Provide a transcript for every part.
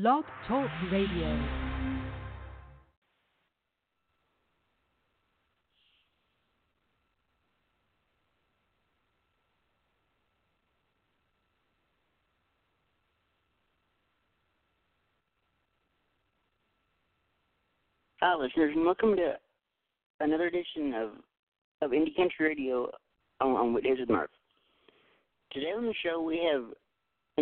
Blog Talk Radio. Hi, listeners, and welcome to another edition of of Indie Country Radio on, on Weekdays with. Today on the show we have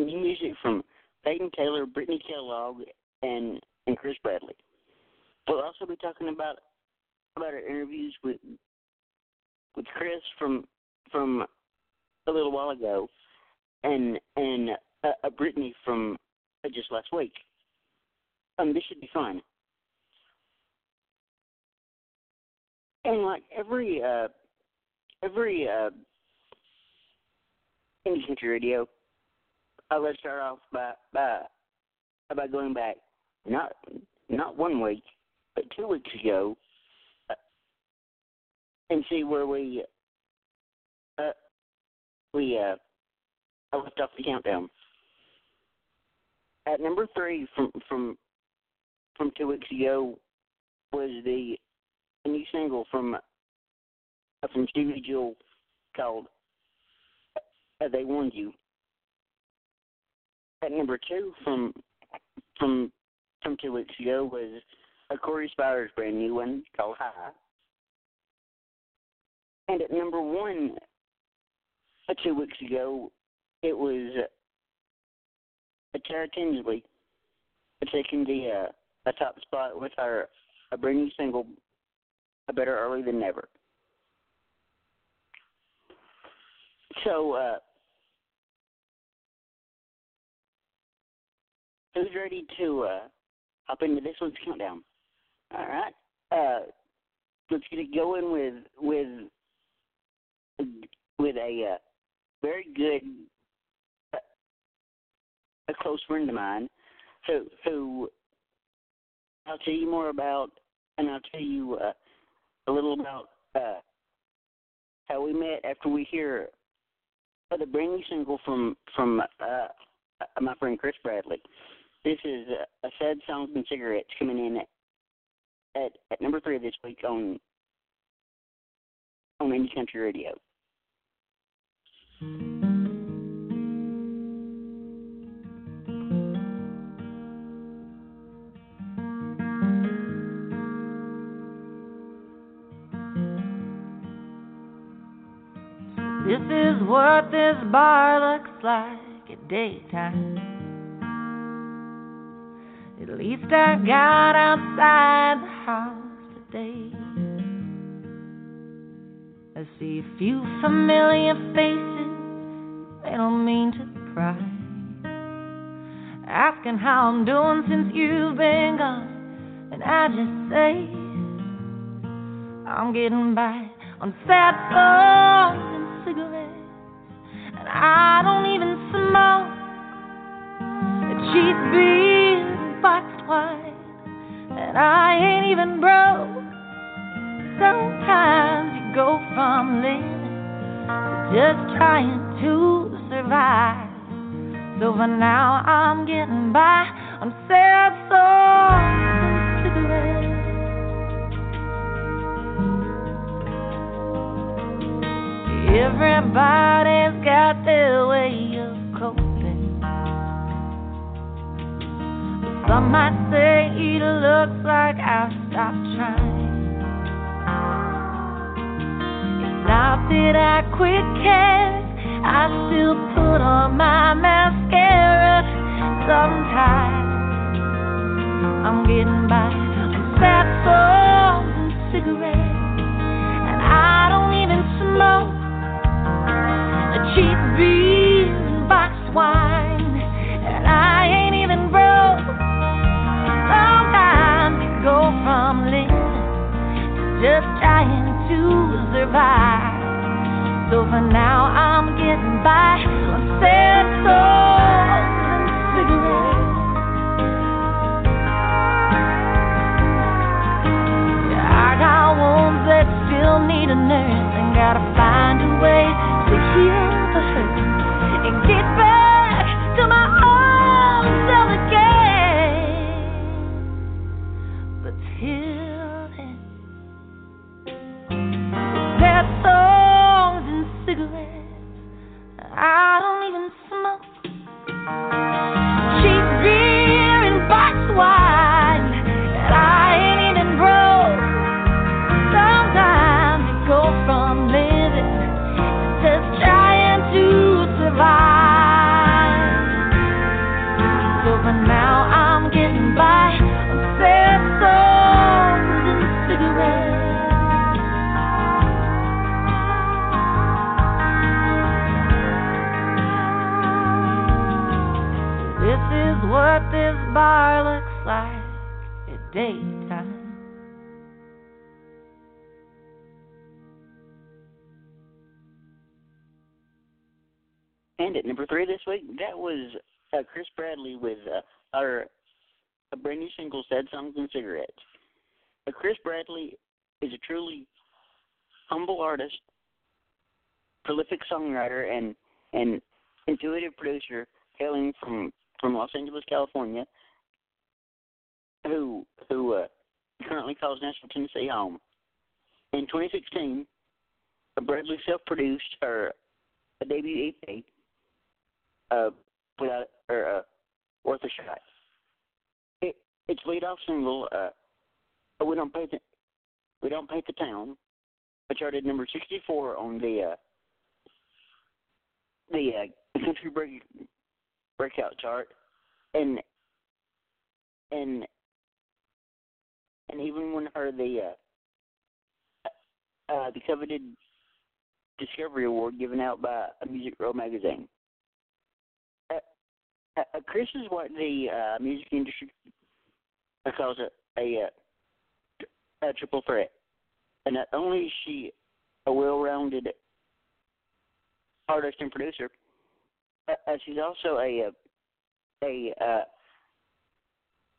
new music from Payton Taylor, Britnee Kellogg, and and Kris Bradley. We'll also be talking about about our interviews with with Kris from from a little while ago, and and uh, Britnee from uh, just last week. Um, this should be fun. And like every uh every uh indie country radio, I let's start off by by by going back not not one week, but two weeks ago, uh, and see where we uh we uh I left off the countdown. At number three from from from two weeks ago was the new single from uh, from Stevie Jewell called uh, "They Warned You." At number two from from from two weeks ago was a Corey Spiders brand new one called "High." And at number one, uh, two weeks ago, it was uh, Tara Tinsley taking the uh, a top spot with our a brand new single "A better early than never. So, uh, who's ready to uh, hop into this one's countdown? All right, uh, let's get it going with with with a uh, very good uh, a close friend of mine who who I'll tell you more about, and I'll tell you. Uh, a little about uh, how we met after we hear uh, the brand new single from from uh, my friend Kris Bradley. This is a sad songs and cigarettes coming in at, at, at number three this week on on Indie Country Radio. This is what this bar looks like at daytime. Least I got outside the house today. I see a few familiar faces, they don't mean to pry. Asking how I'm doing since you've been gone, and I just say, I'm getting by on sad songs cigarettes, and I don't even smoke. A cheap beer I ain't even broke. Sometimes you go from living to just trying to survive. So for now, I'm getting by on sad cigarettes. Everybody's looks like I've stopped trying. It's not that I quit caring, I still put on my mascara. Sometimes I'm getting by on sad and cigarettes, and I don't even smoke a cheap just trying to survive. So for now, I'm getting by bar looks like at daytime. And at number three this week, that was uh, Kris Bradley with uh, our a brand new single, "Sad Songs and Cigarettes." Uh, Kris Bradley is a truly humble artist, prolific songwriter, and and intuitive producer hailing from from Los Angeles, California, who who uh, currently calls Nashville, Tennessee home. In 2016, Bradley self-produced her a debut EP, uh, without or uh, worth a shot. It, its lead-off single, uh, "We Don't Paint the We Don't Paint the Town," charted number 64 on the uh, the uh, country break, breakout chart, and and and even won her the uh, uh, the coveted Discovery Award given out by a Music Row magazine. Uh, uh, Kris is what the uh, music industry calls a, a, a triple threat, and not only is she a well-rounded artist and producer, uh, she's also a a a,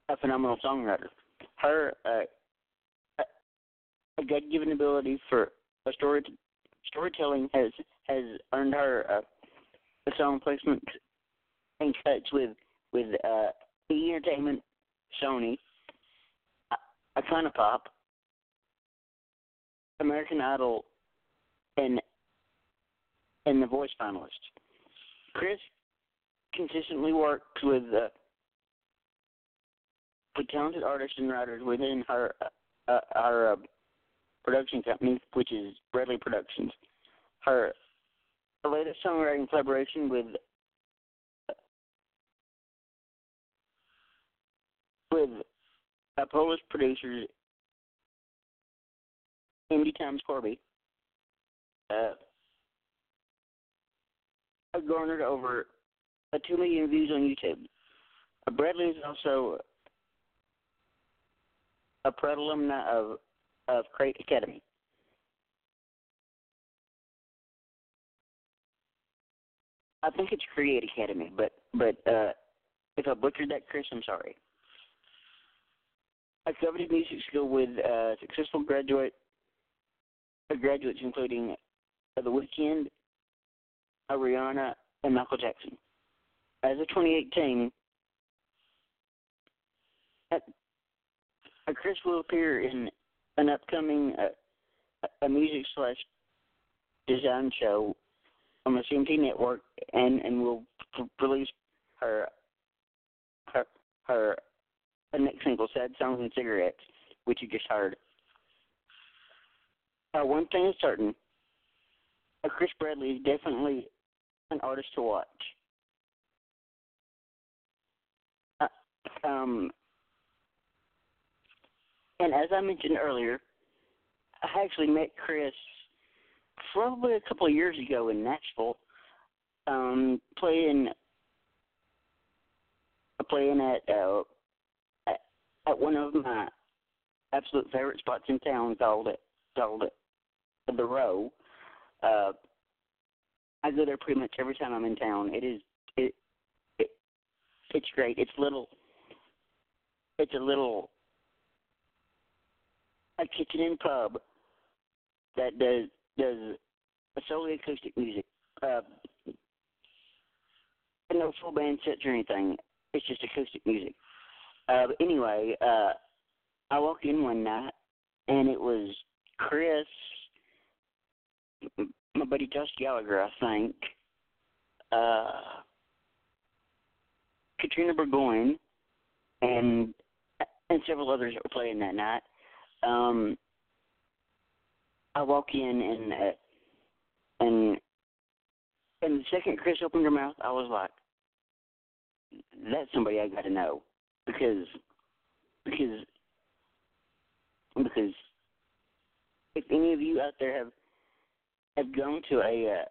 a phenomenal songwriter. Her uh, a God-given ability for a story storytelling has has earned her uh, a song placement in cuts with with uh, E Entertainment, Sony, Icona Pop, American Idol, and and the Voice finalist. Kris consistently works with uh, with talented artists and writers within her uh, uh, our uh, production company, which is Bradley Productions. Her, latest songwriting collaboration with with uh, Polish producers Andy Times Corby uh, garnered over uh, 2 million views on YouTube. Uh, Bradley is also a proud alumni of of Crate Academy. I think it's Create Academy, but but uh, if I butchered that, Kris, I'm sorry. I coveted music school with uh, successful graduate uh, graduates, including uh, The Weeknd, Rihanna, and Michael Jackson. As of 2018, uh, Kris will appear in an upcoming uh, a music slash design show on the CMT network, and and will release her her her next single, "Sad Songs and Cigarettes," which you just heard. Uh, one thing is certain: uh, Kris Bradley is definitely an artist to watch. Uh, um, and as I mentioned earlier, I actually met Kris probably a couple of years ago in Nashville, um, playing playing at, uh, at one of my absolute favorite spots in town called it called it the Row. Uh, I go there pretty much every time I'm in town. It is it, it it's great. It's little. It's a little a kitchen and pub that does does solely acoustic music. Uh, no full band sets or anything. It's just acoustic music. Uh, anyway, uh, I walked in one night and it was Kris, my buddy Josh Gallagher, I think, uh, Katrina Burgoyne, and and several others that were playing that night um, I walk in and uh, and and the second Kris opened her mouth, I was like, "That's somebody I got to know," because because because if any of you out there have have gone to a uh,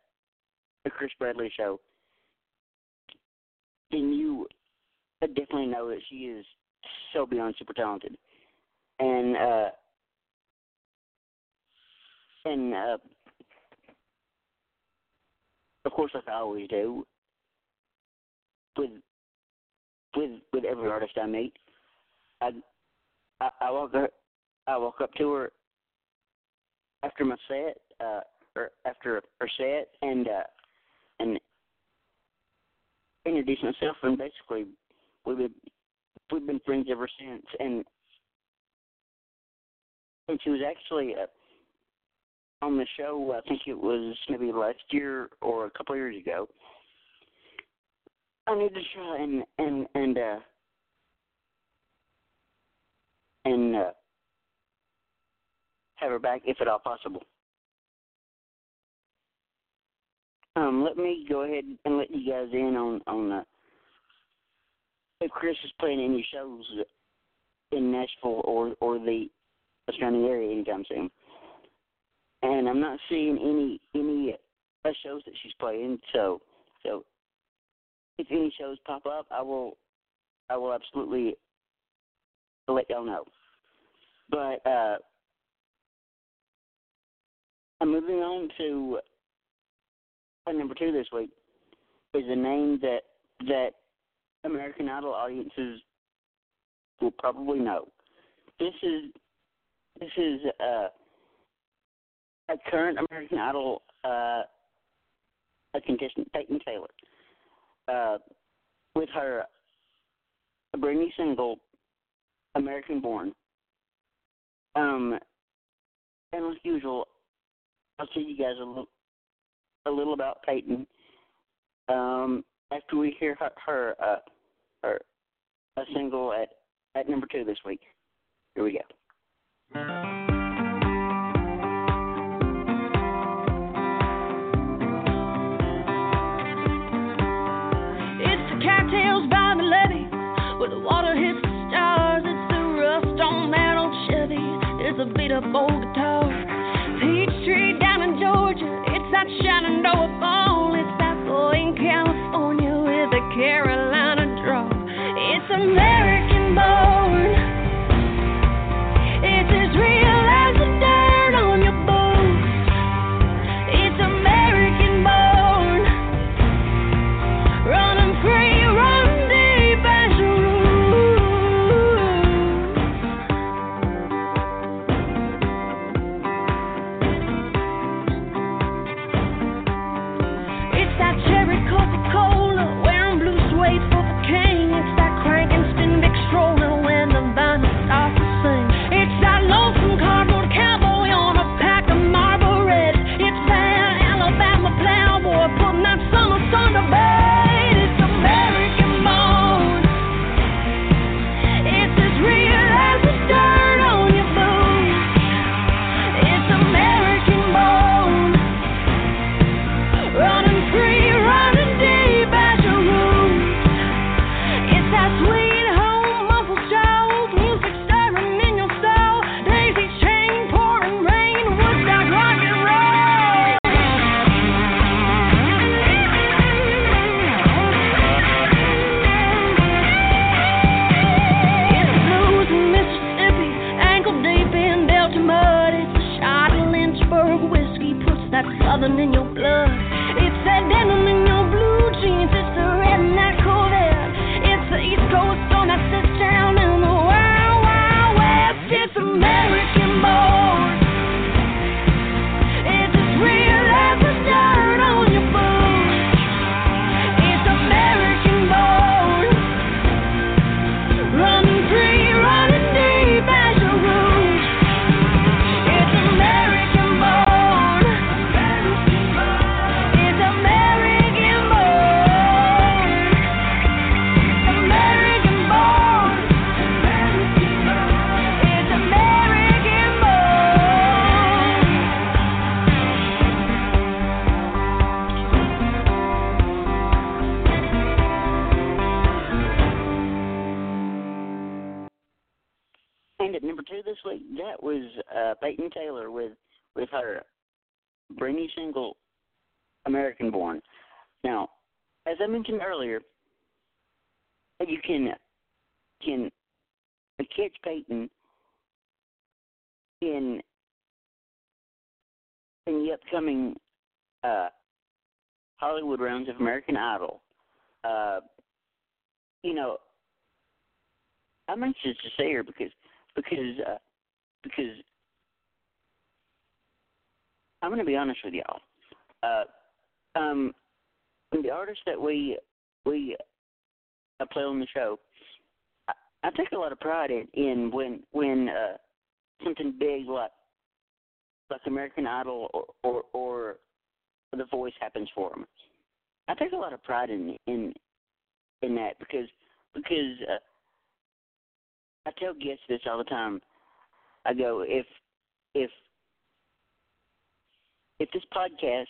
a Kris Bradley show, then you definitely know that she is so beyond super talented, and uh, and uh, of course, like I always do, with with with every artist I meet, I I, I walk her, I walk up to her after my set, uh, or after her set, and uh, and introduce myself, and basically we've been we've been friends ever since, and and she was actually uh, on the show. I think it was maybe last year or a couple of years ago. I need to try and and and uh and uh have her back if at all possible. Um, let me go ahead and let you guys in on on uh, if Kris is playing any shows in Nashville or or the surrounding area anytime soon. And I'm not seeing any any shows that she's playing, so so if any shows pop up, I will I will absolutely let y'all know. But uh I'm moving on to uh, number two this week is a name that that American Idol audiences will probably know. This is this is uh, a current American Idol uh, a contestant, Payton Taylor, uh, with her brand new single, American Born. Um, and as usual, I'll tell you guys a little, a little about Payton. Um, after we hear her, her, uh, her a single at at number two this week. Here we go. Up old guitar. Peachtree down in Georgia. It's that Shenandoah fall. Mentioned earlier, you can can catch Payton in in the upcoming uh, Hollywood rounds of American Idol. Uh, you know, I'm anxious to see her because because uh, because I'm going to be honest with y'all. Uh, um, the artists that we we play on the show, I, I take a lot of pride in, in when when uh, something big like like American Idol or, or or The Voice happens for them. I take a lot of pride in in in that because because uh, I tell guests this all the time. I go if if if this podcast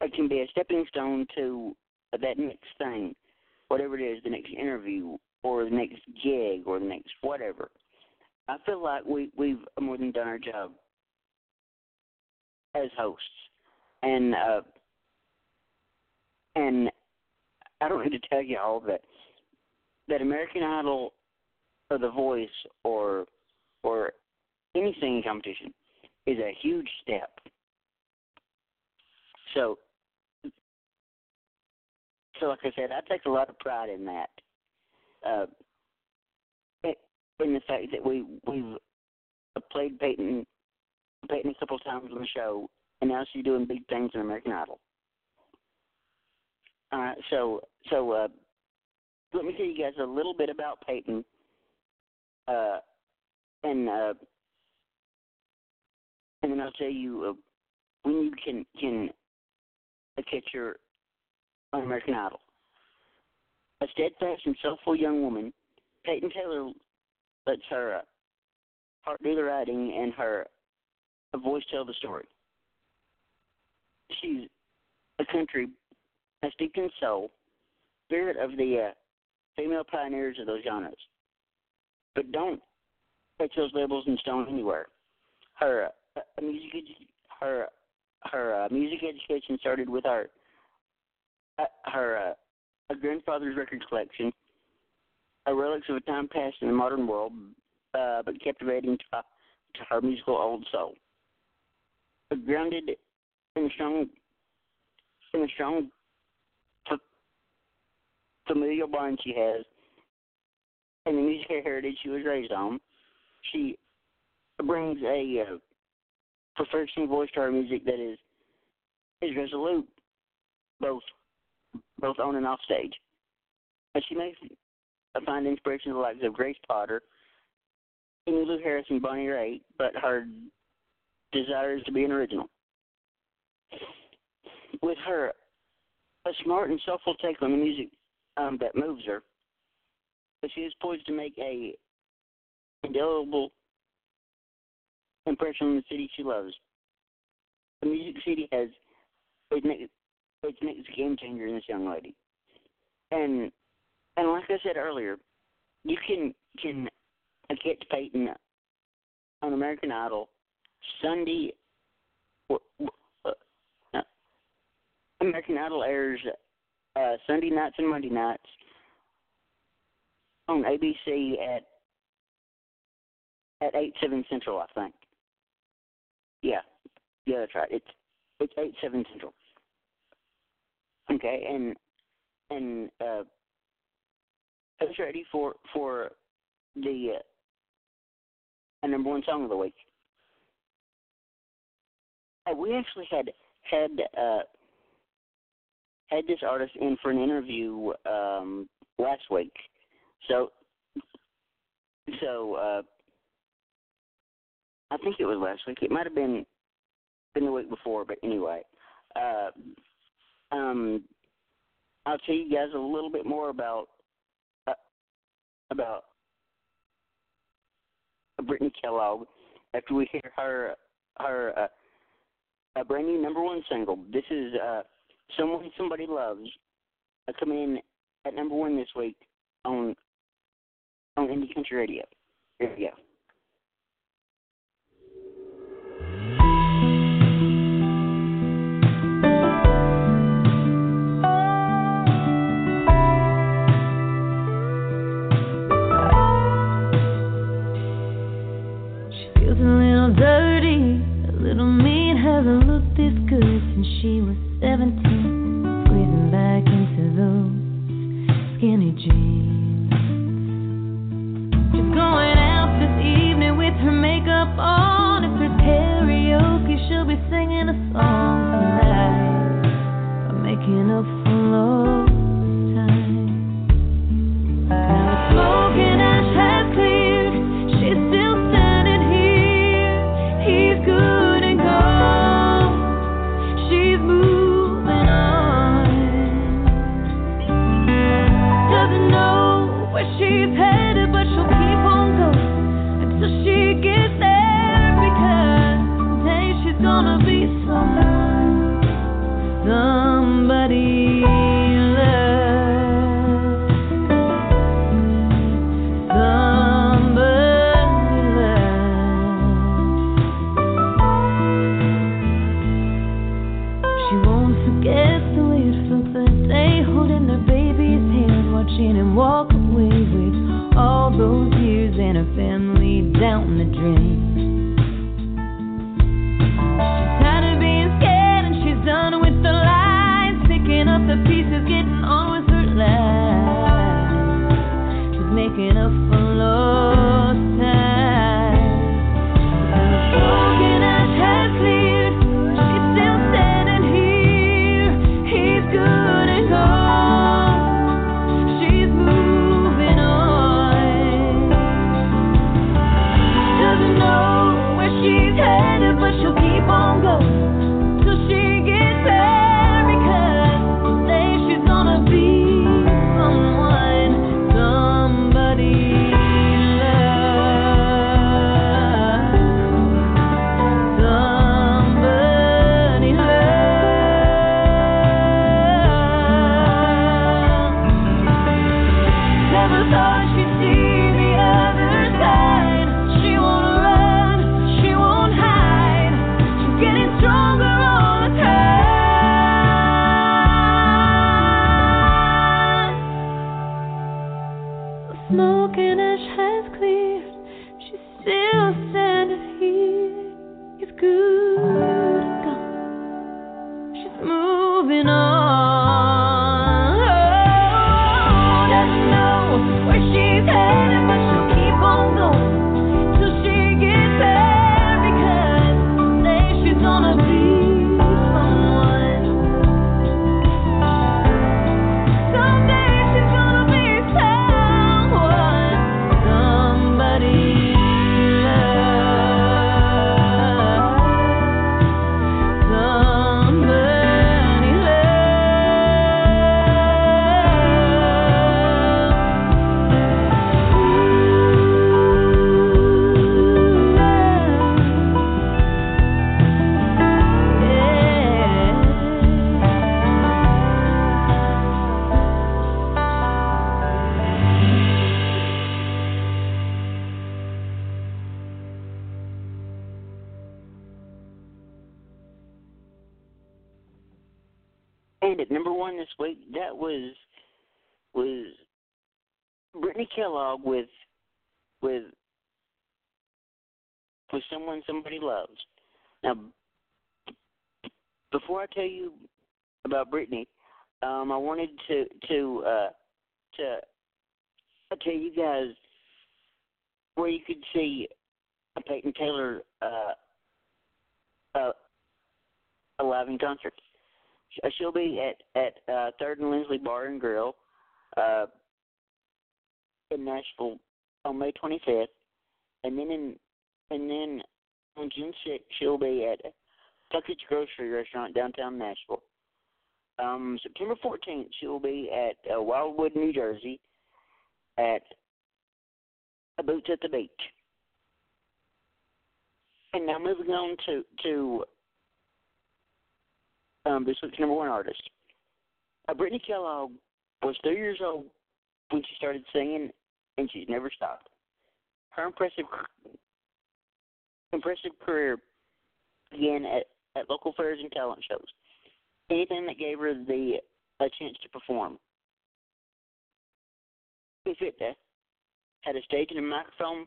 it can be a stepping stone to that next thing, whatever it is, the next interview or the next gig or the next whatever. I feel like we we've more than done our job as hosts, and uh, and I don't need to tell you all that that American Idol or The Voice or or any singing competition is a huge step. So, so like I said, I take a lot of pride in that. Uh, in the fact that we we've played Payton Payton a couple of times on the show, and now she's doing big things in American Idol. Uh, so so uh, let me tell you guys a little bit about Payton, uh, and uh, and then I'll tell you uh, when you can can catch her on American Idol. A steadfast and soulful young woman, Payton Taylor lets her uh, heart do the writing and her voice tell the story. She's a country as deep in soul, spirit of the uh, female pioneers of those genres. But don't put those labels in stone anywhere. Her uh, music, her her uh, music education started with her uh, her uh, grandfather's record collection, a relics of a time past in the modern world, uh, but captivating to, to her musical old soul. Grounded in the strong in the strong familial bond she has and the musical heritage she was raised on. She brings a uh, professional voice to her music that is is resolute, both both on and off stage. And she may find inspiration in the likes of Grace Potter, Emmylou Harris, and Bonnie Raitt, but her desire is to be an original. With her a smart and soulful take on the music um, that moves her, but she is poised to make a indelible impression on the city she loves. The Music City has its its next game changer in this young lady, and and like I said earlier, you can can get Payton on American Idol Sunday. Uh, American Idol airs uh, Sunday nights and Monday nights on ABC at at eight seven central, I think. Yeah, yeah, that's right. It's it's eight seven central. Okay, and and uh, I was ready for for the uh, number one song of the week. Uh, we actually had had uh, had this artist in for an interview um, last week. So, so uh, I think it was last week. It might have been been the week before, but anyway, uh, um, I'll tell you guys a little bit more about uh, about Britnee Kellogg after we hear her her uh, a brand new number one single. This is uh, Someone Somebody Loves, uh, coming in at number one this week on on Indie Country Radio. Here we go. Moving on. And at number one this week, that was was Britnee Kellogg with with with someone somebody loves. Now, before I tell you about Britnee, um, I wanted to to uh, to tell you guys where you could see a Payton Taylor uh, uh, live in concert. Uh, She'll be at at uh, Third and Lindsley Bar and Grill uh, in Nashville on May 25th, and then in and then on June 6th she'll be at Puckett's Grocery Restaurant downtown Nashville. Um, September 14th she'll be at uh, Wildwood, New Jersey, at a Boots at the Beach. And now moving on to to um, this week's number one artist. Uh, Britnee Kellogg was three years old when she started singing, and she's never stopped. Her impressive, impressive career began at, at local fairs and talent shows. Anything that gave her the a chance to perform. It uh, had a stage and a microphone,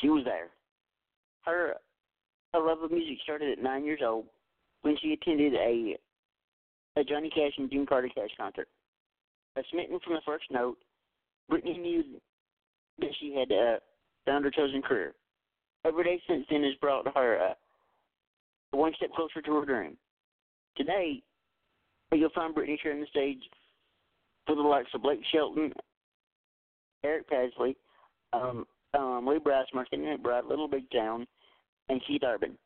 she was there. Her, her love of music started at nine years old when she attended a a Johnny Cash and June Carter Cash concert. A smitten from the first note, Britnee knew that she had uh, found her chosen career. Every day since then has brought her uh, one step closer to her dream. Today, you'll find Britnee sharing the stage for the likes of Blake Shelton, Eric Paslay, um, um, Lee Brassmer, Kenny McBride, Little Big Town, and Keith Urban.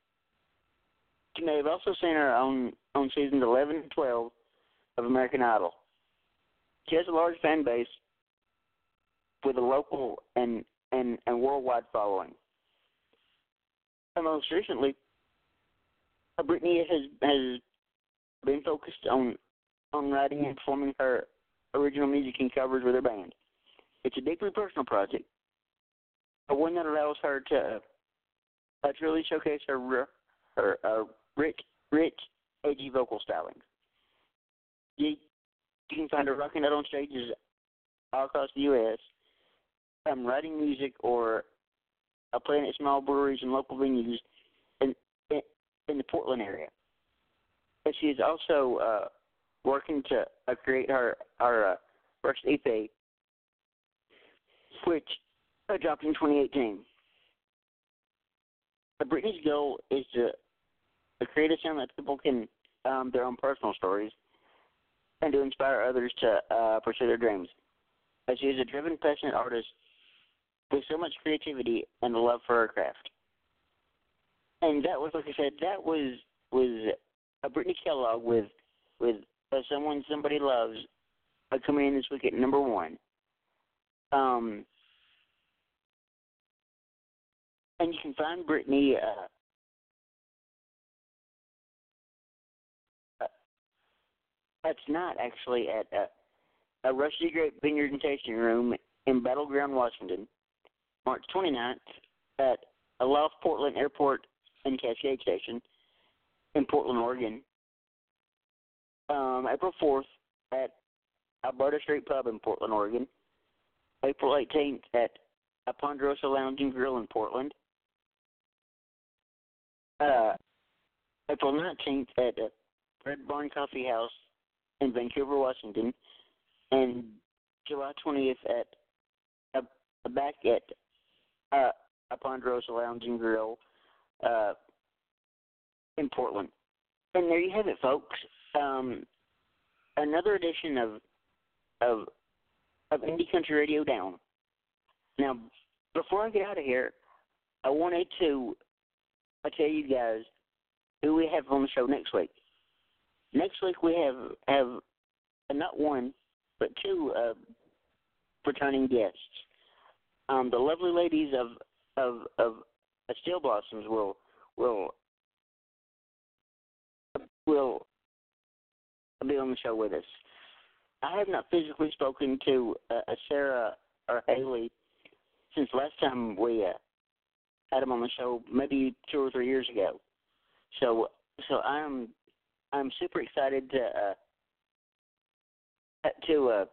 May have also seen her on on seasons 11 and 12 of American Idol. She has a large fan base with a local and and, and worldwide following. And most recently, Britnee has has been focused on on writing and performing her original music and covers with her band. It's a deeply personal project, but one that allows her to uh, to really showcase her her uh, rich, rich, edgy vocal styling. You, you can find her rocking out on stages all across the U.S. um, writing music or uh, playing at small breweries and local venues in in, in the Portland area. And she is also uh, working to uh, create her our uh, first EP, which uh, dropped in 2018. Uh, Britnee's goal is to uh, create a sound that people can um, their own personal stories and to inspire others to uh, pursue their dreams. As she is a driven, passionate artist with so much creativity and a love for her craft. And that was, like I said, that was was a Britnee Kellogg with with uh, someone somebody loves uh, coming in this week at number one. Um, and you can find Britnee. Uh, that's not actually at uh, a Rusty Grape Vineyard and Tasting Room in Battleground, Washington, March 29th at Aloft Portland Airport and Cascade Station in Portland, Oregon. Um, April 4th at Alberta Street Pub in Portland, Oregon. April 18th at a Ponderosa Lounge and Grill in Portland. Uh, April 19th at uh, Red Barn Coffee House in Vancouver, Washington. And July 20th at uh, back at uh, a Ponderosa Lounge and Grill uh, in Portland. And there you have it, folks. Um, another edition of of of Indie Country Radio Down. Now, before I get out of here, I wanted to I tell you guys who we have on the show next week. Next week we have have uh, not one but two uh, returning guests. Um, the lovely ladies of of of Steel Blossoms will will will be on the show with us. I have not physically spoken to uh, Sarah or Haley since last time we uh, had them on the show, maybe two or three years ago. So, so I'm I'm super excited to uh, to uh,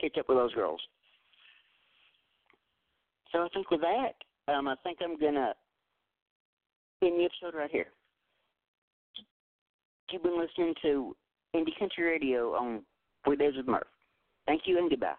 catch up with those girls. So I think with that, um, I think I'm gonna end the episode right here. You've been listening to Indie Country Radio on Weekdays with Murph. Thank you and goodbye.